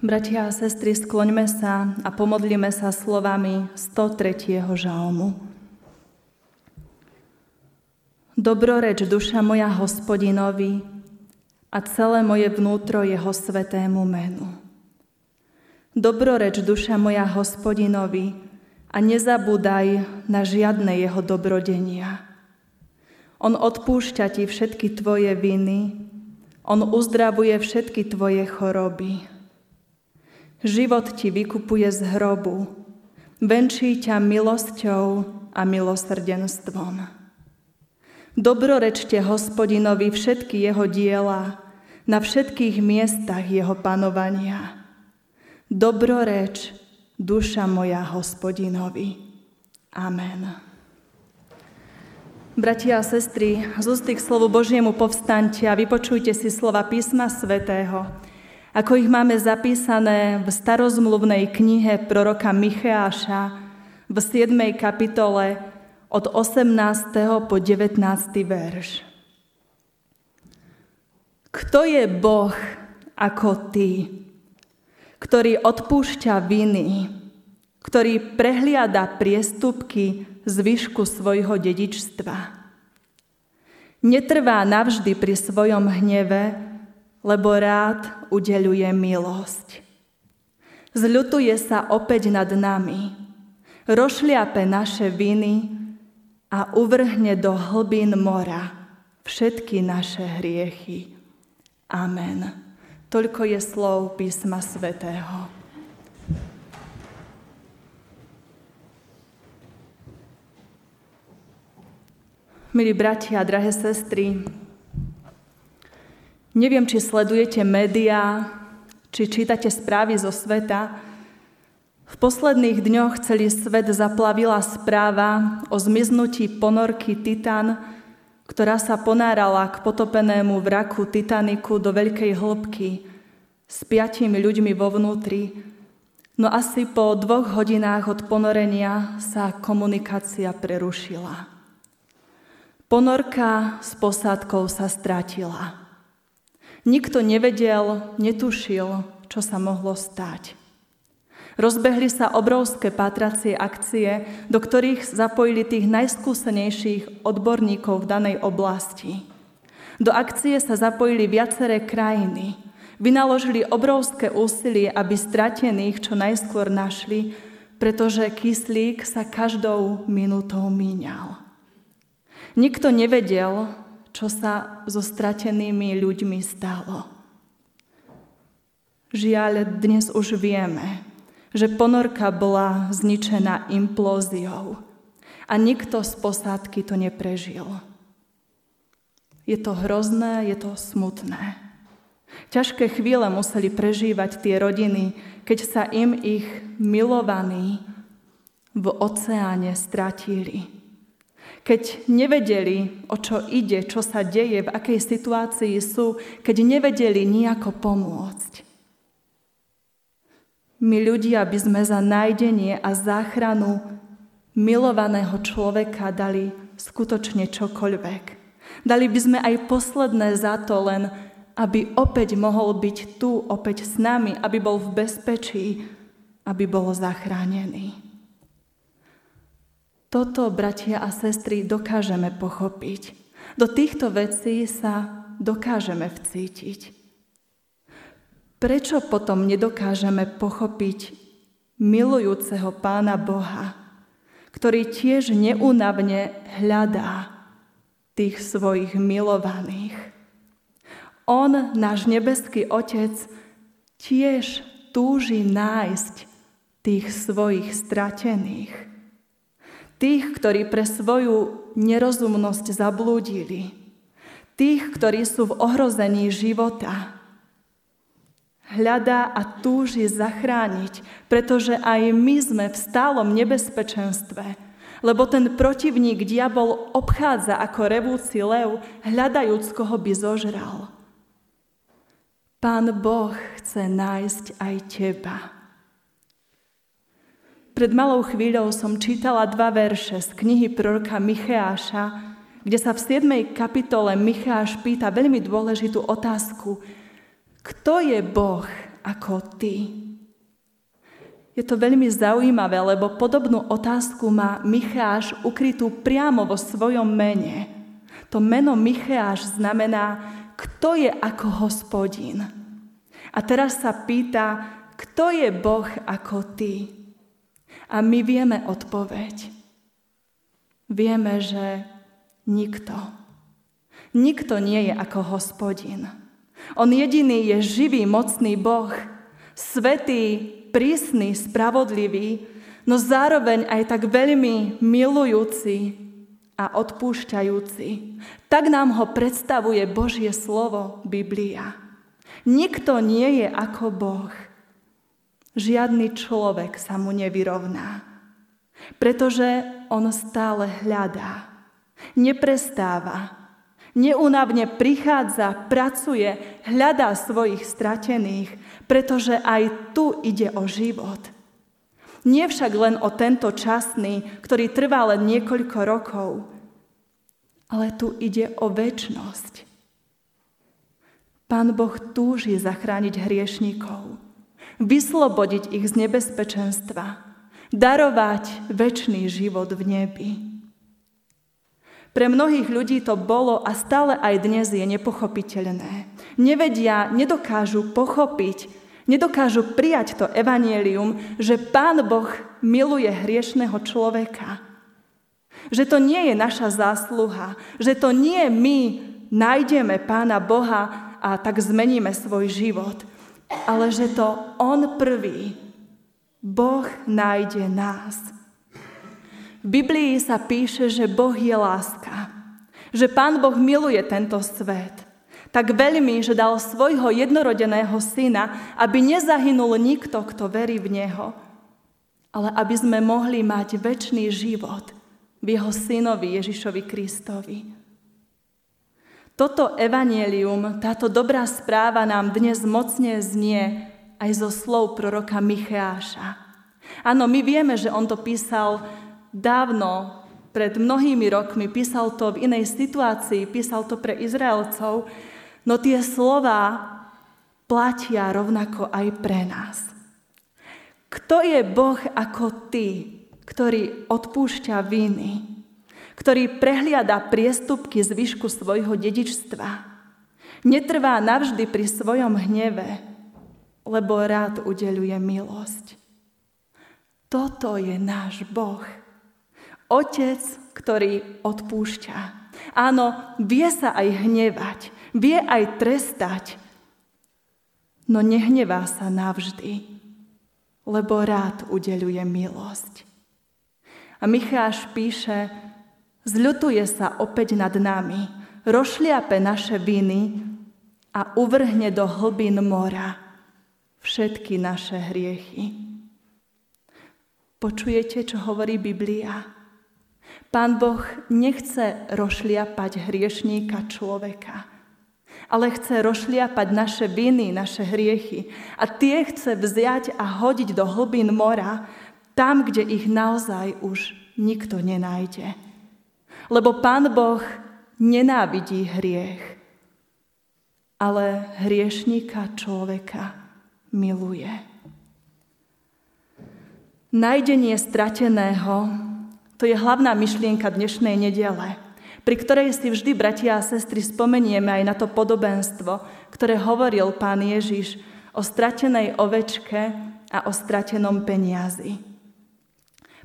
Bratia a sestry, skloňme sa a pomodlíme sa slovami 103. žalmu. Dobroreč duša moja hospodinovi a celé moje vnútro jeho svetému menu. Dobroreč duša moja hospodinovi a nezabúdaj na žiadne jeho dobrodenia. On odpúšťa ti všetky tvoje viny, on uzdravuje všetky tvoje choroby. Život ti vykupuje z hrobu, venčí ťa milosťou a milosrdenstvom. Dobrorečte hospodinovi všetky jeho diela na všetkých miestach jeho panovania. Dobroreč, duša moja hospodinovi. Amen. Bratia a sestry, z ústy k slovu Božiemu povstaňte a vypočujte si slova písma svätého, ako ich máme zapísané v starozmluvnej knihe proroka Micheáša v 7. kapitole od 18. po 19. verš. Kto je Boh ako ty, ktorý odpúšťa viny, ktorý prehliada priestupky zvyšku svojho dedičstva? Netrvá navždy pri svojom hneve, lebo rád udeluje milosť. Zľutuje sa opäť nad nami, rošliape naše viny a uvrhne do hlbín mora všetky naše hriechy. Amen. Toľko je slov písma svätého. Milí bratia drahé sestry, Neviem, či sledujete médiá, či čítate správy zo sveta. V posledných dňoch celý svet zaplavila správa o zmiznutí ponorky Titan, ktorá sa ponárala k potopenému vraku Titaniku do veľkej hĺbky s piatimi ľuďmi vo vnútri. No asi po dvoch hodinách od ponorenia sa komunikácia prerušila. Ponorka s posádkou sa stratila. Nikto nevedel, netušil, čo sa mohlo stať. Rozbehli sa obrovské pátracie akcie, do ktorých zapojili tých najskúsenejších odborníkov v danej oblasti. Do akcie sa zapojili viaceré krajiny. Vynaložili obrovské úsilie, aby stratených čo najskôr našli, pretože kyslík sa každou minútou míňal. Nikto nevedel, čo sa so stratenými ľuďmi stalo. Žiaľ, dnes už vieme, že ponorka bola zničená implóziou a nikto z posádky to neprežil. Je to hrozné, je to smutné. Ťažké chvíle museli prežívať tie rodiny, keď sa im ich milovaní v oceáne stratili keď nevedeli, o čo ide, čo sa deje, v akej situácii sú, keď nevedeli nejako pomôcť. My ľudia by sme za nájdenie a záchranu milovaného človeka dali skutočne čokoľvek. Dali by sme aj posledné za to len, aby opäť mohol byť tu, opäť s nami, aby bol v bezpečí, aby bol zachránený. Toto, bratia a sestry, dokážeme pochopiť. Do týchto vecí sa dokážeme vcítiť. Prečo potom nedokážeme pochopiť milujúceho Pána Boha, ktorý tiež neúnavne hľadá tých svojich milovaných? On, náš nebeský Otec, tiež túži nájsť tých svojich stratených Tých, ktorí pre svoju nerozumnosť zablúdili. Tých, ktorí sú v ohrození života. Hľadá a túži zachrániť, pretože aj my sme v stálom nebezpečenstve, lebo ten protivník, diabol, obchádza ako revúci lev, hľadajúc, koho by zožral. Pán Boh chce nájsť aj teba. Pred malou chvíľou som čítala dva verše z knihy proroka Micheáša, kde sa v 7. kapitole Micháš pýta veľmi dôležitú otázku. Kto je Boh ako ty? Je to veľmi zaujímavé, lebo podobnú otázku má Micháš ukrytú priamo vo svojom mene. To meno Micháš znamená, kto je ako hospodin. A teraz sa pýta, kto je Boh ako ty? A my vieme odpoveď. Vieme, že nikto. Nikto nie je ako hospodin. On jediný je živý, mocný Boh, svetý, prísny, spravodlivý, no zároveň aj tak veľmi milujúci a odpúšťajúci. Tak nám ho predstavuje Božie slovo, Biblia. Nikto nie je ako Boh. Žiadny človek sa mu nevyrovná. Pretože on stále hľadá, neprestáva, Neunavne prichádza, pracuje, hľadá svojich stratených, pretože aj tu ide o život. Nie však len o tento časný, ktorý trvá len niekoľko rokov, ale tu ide o väčnosť. Pán Boh túži zachrániť hriešníkov, vyslobodiť ich z nebezpečenstva, darovať väčší život v nebi. Pre mnohých ľudí to bolo a stále aj dnes je nepochopiteľné. Nevedia, nedokážu pochopiť, nedokážu prijať to evanielium, že Pán Boh miluje hriešného človeka. Že to nie je naša zásluha, že to nie my nájdeme Pána Boha a tak zmeníme svoj život, ale že to On prvý, Boh nájde nás. V Biblii sa píše, že Boh je láska. Že Pán Boh miluje tento svet. Tak veľmi, že dal svojho jednorodeného syna, aby nezahynul nikto, kto verí v Neho, ale aby sme mohli mať väčší život v Jeho synovi Ježišovi Kristovi. Toto evanielium, táto dobrá správa nám dnes mocne znie aj zo slov proroka Micháša. Áno, my vieme, že on to písal dávno, pred mnohými rokmi, písal to v inej situácii, písal to pre Izraelcov, no tie slova platia rovnako aj pre nás. Kto je Boh ako ty, ktorý odpúšťa viny, ktorý prehliada priestupky z výšku svojho dedičstva, netrvá navždy pri svojom hneve, lebo rád udeluje milosť. Toto je náš Boh. Otec, ktorý odpúšťa. Áno, vie sa aj hnevať, vie aj trestať, no nehnevá sa navždy, lebo rád udeluje milosť. A Micháš píše, zľutuje sa opäť nad nami, rošliape naše viny a uvrhne do hlbín mora všetky naše hriechy. Počujete, čo hovorí Biblia? Pán Boh nechce rošliapať hriešníka človeka, ale chce rošliapať naše viny, naše hriechy a tie chce vziať a hodiť do hlbín mora, tam, kde ich naozaj už nikto nenájde. Lebo Pán Boh nenávidí hriech, ale hriešníka človeka miluje. Najdenie strateného to je hlavná myšlienka dnešnej nedele, pri ktorej si vždy, bratia a sestry, spomenieme aj na to podobenstvo, ktoré hovoril pán Ježiš o stratenej ovečke a o stratenom peniazi.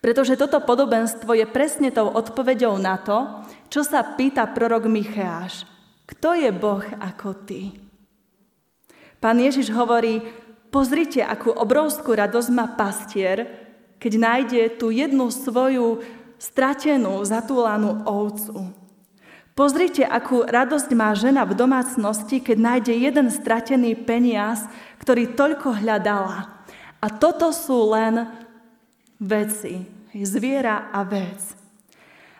Pretože toto podobenstvo je presne tou odpoveďou na to, čo sa pýta prorok Micheáš. Kto je Boh ako ty? Pán Ježiš hovorí, pozrite, akú obrovskú radosť má pastier, keď nájde tú jednu svoju stratenú, zatúlanú ovcu. Pozrite, akú radosť má žena v domácnosti, keď nájde jeden stratený peniaz, ktorý toľko hľadala. A toto sú len veci, zviera a vec.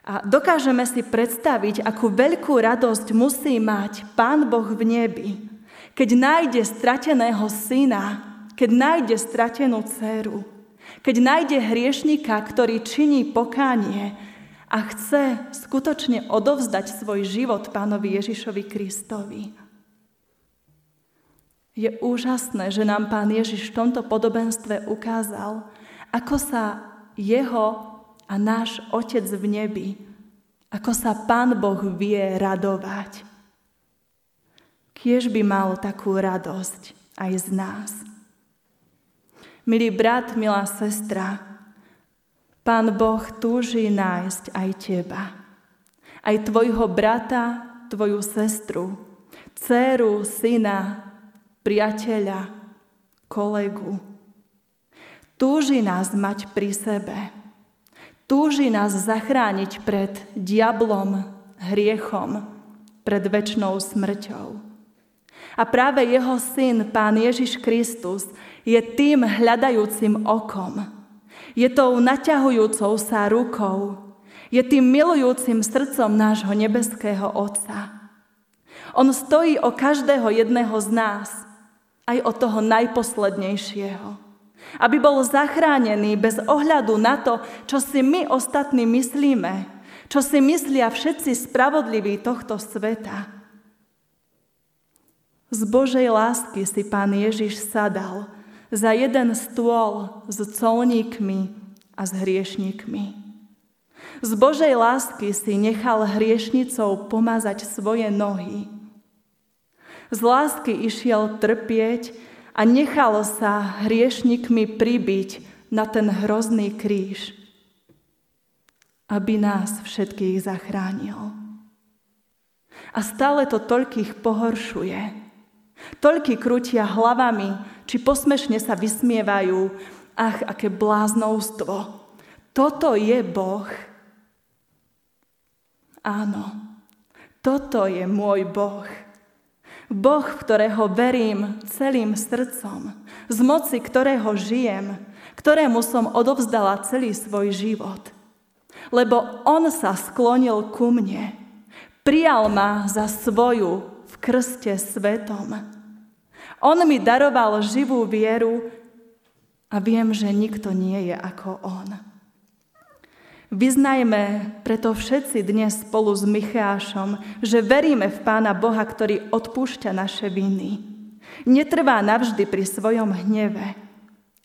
A dokážeme si predstaviť, akú veľkú radosť musí mať Pán Boh v nebi, keď nájde strateného syna, keď nájde stratenú dceru. Keď nájde hriešnika, ktorý činí pokánie a chce skutočne odovzdať svoj život pánovi Ježišovi Kristovi. Je úžasné, že nám Pán Ježiš v tomto podobenstve ukázal, ako sa jeho a náš Otec v nebi, ako sa Pán Boh vie radovať. Kiež by mal takú radosť aj z nás. Milý brat, milá sestra, Pán Boh túži nájsť aj teba. Aj tvojho brata, tvoju sestru, dceru, syna, priateľa, kolegu. Túži nás mať pri sebe Túži nás zachrániť pred diablom, hriechom, pred väčšnou smrťou. A práve jeho syn, pán Ježiš Kristus, je tým hľadajúcim okom. Je tou naťahujúcou sa rukou. Je tým milujúcim srdcom nášho nebeského Otca. On stojí o každého jedného z nás, aj o toho najposlednejšieho aby bol zachránený bez ohľadu na to, čo si my ostatní myslíme, čo si myslia všetci spravodliví tohto sveta. Z Božej lásky si pán Ježiš sadal za jeden stôl s colníkmi a s hriešnikmi. Z Božej lásky si nechal hriešnicou pomazať svoje nohy. Z lásky išiel trpieť a nechalo sa hriešnikmi pribiť na ten hrozný kríž, aby nás všetkých zachránil. A stále to toľkých pohoršuje. Toľky krútia hlavami, či posmešne sa vysmievajú. Ach, aké bláznovstvo. Toto je Boh. Áno, toto je môj Boh. Boh, ktorého verím celým srdcom, z moci ktorého žijem, ktorému som odovzdala celý svoj život. Lebo On sa sklonil ku mne, prijal ma za svoju v krste svetom. On mi daroval živú vieru a viem, že nikto nie je ako On. Vyznajme preto všetci dnes spolu s Michášom, že veríme v Pána Boha, ktorý odpúšťa naše viny. Netrvá navždy pri svojom hneve,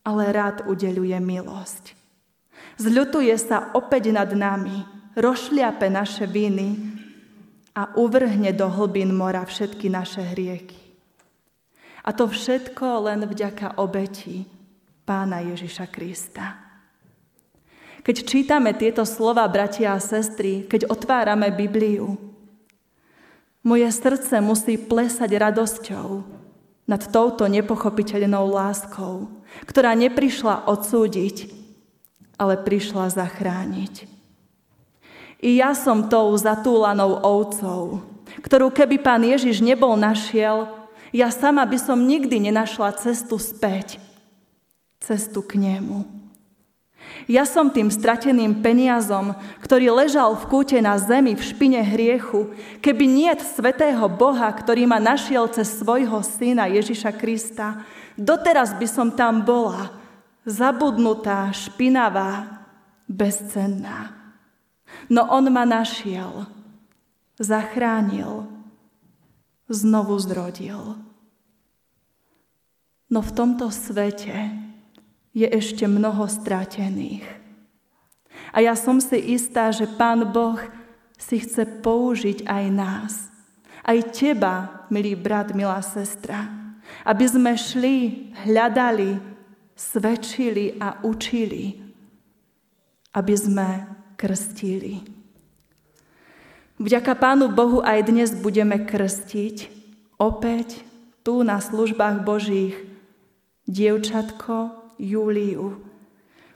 ale rád udeluje milosť. Zľutuje sa opäť nad nami, rošliape naše viny a uvrhne do hlbín mora všetky naše hrieky. A to všetko len vďaka obeti Pána Ježiša Krista. Keď čítame tieto slova, bratia a sestry, keď otvárame Bibliu, moje srdce musí plesať radosťou nad touto nepochopiteľnou láskou, ktorá neprišla odsúdiť, ale prišla zachrániť. I ja som tou zatúlanou ovcou, ktorú keby pán Ježiš nebol našiel, ja sama by som nikdy nenašla cestu späť, cestu k nemu. Ja som tým strateným peniazom, ktorý ležal v kúte na zemi v špine hriechu, keby nie svetého Boha, ktorý ma našiel cez svojho syna Ježiša Krista, doteraz by som tam bola, zabudnutá, špinavá, bezcenná. No on ma našiel, zachránil, znovu zrodil. No v tomto svete je ešte mnoho stratených. A ja som si istá, že Pán Boh si chce použiť aj nás. Aj teba, milý brat, milá sestra. Aby sme šli, hľadali, svedčili a učili. Aby sme krstili. Vďaka Pánu Bohu aj dnes budeme krstiť opäť tu na službách Božích dievčatko, Júliu,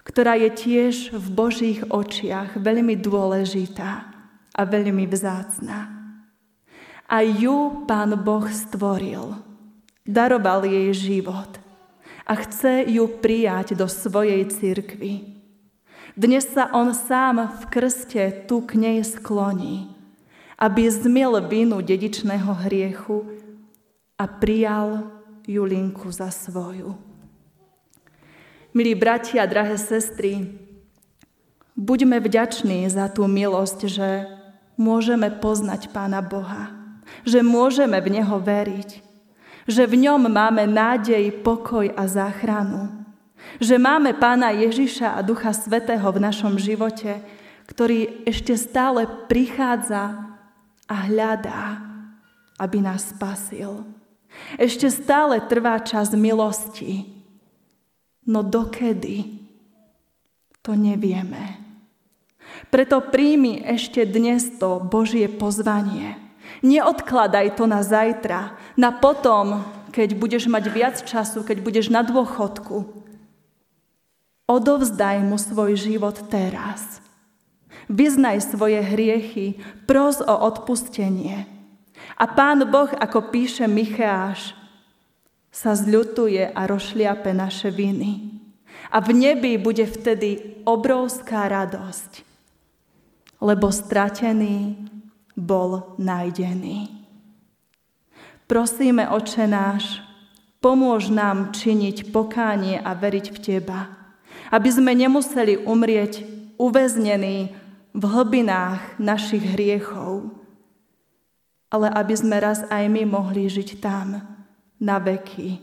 ktorá je tiež v Božích očiach veľmi dôležitá a veľmi vzácná. A ju Pán Boh stvoril, daroval jej život a chce ju prijať do svojej cirkvy. Dnes sa on sám v krste tu k nej skloní, aby zmiel vinu dedičného hriechu a prijal Julinku za svoju. Milí bratia, drahé sestry, buďme vďační za tú milosť, že môžeme poznať Pána Boha, že môžeme v Neho veriť, že v ňom máme nádej, pokoj a záchranu. Že máme Pána Ježiša a Ducha Svetého v našom živote, ktorý ešte stále prichádza a hľadá, aby nás spasil. Ešte stále trvá čas milosti. No dokedy? To nevieme. Preto príjmi ešte dnes to Božie pozvanie. Neodkladaj to na zajtra, na potom, keď budeš mať viac času, keď budeš na dôchodku. Odovzdaj mu svoj život teraz. Vyznaj svoje hriechy, pros o odpustenie. A Pán Boh, ako píše Micheáš, sa zľutuje a rošliape naše viny. A v nebi bude vtedy obrovská radosť, lebo stratený bol nájdený. Prosíme, Oče náš, pomôž nám činiť pokánie a veriť v Teba, aby sme nemuseli umrieť uväznení v hlbinách našich hriechov, ale aby sme raz aj my mohli žiť tam, na veky,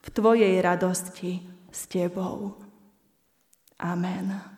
v Tvojej radosti s Tebou. Amen.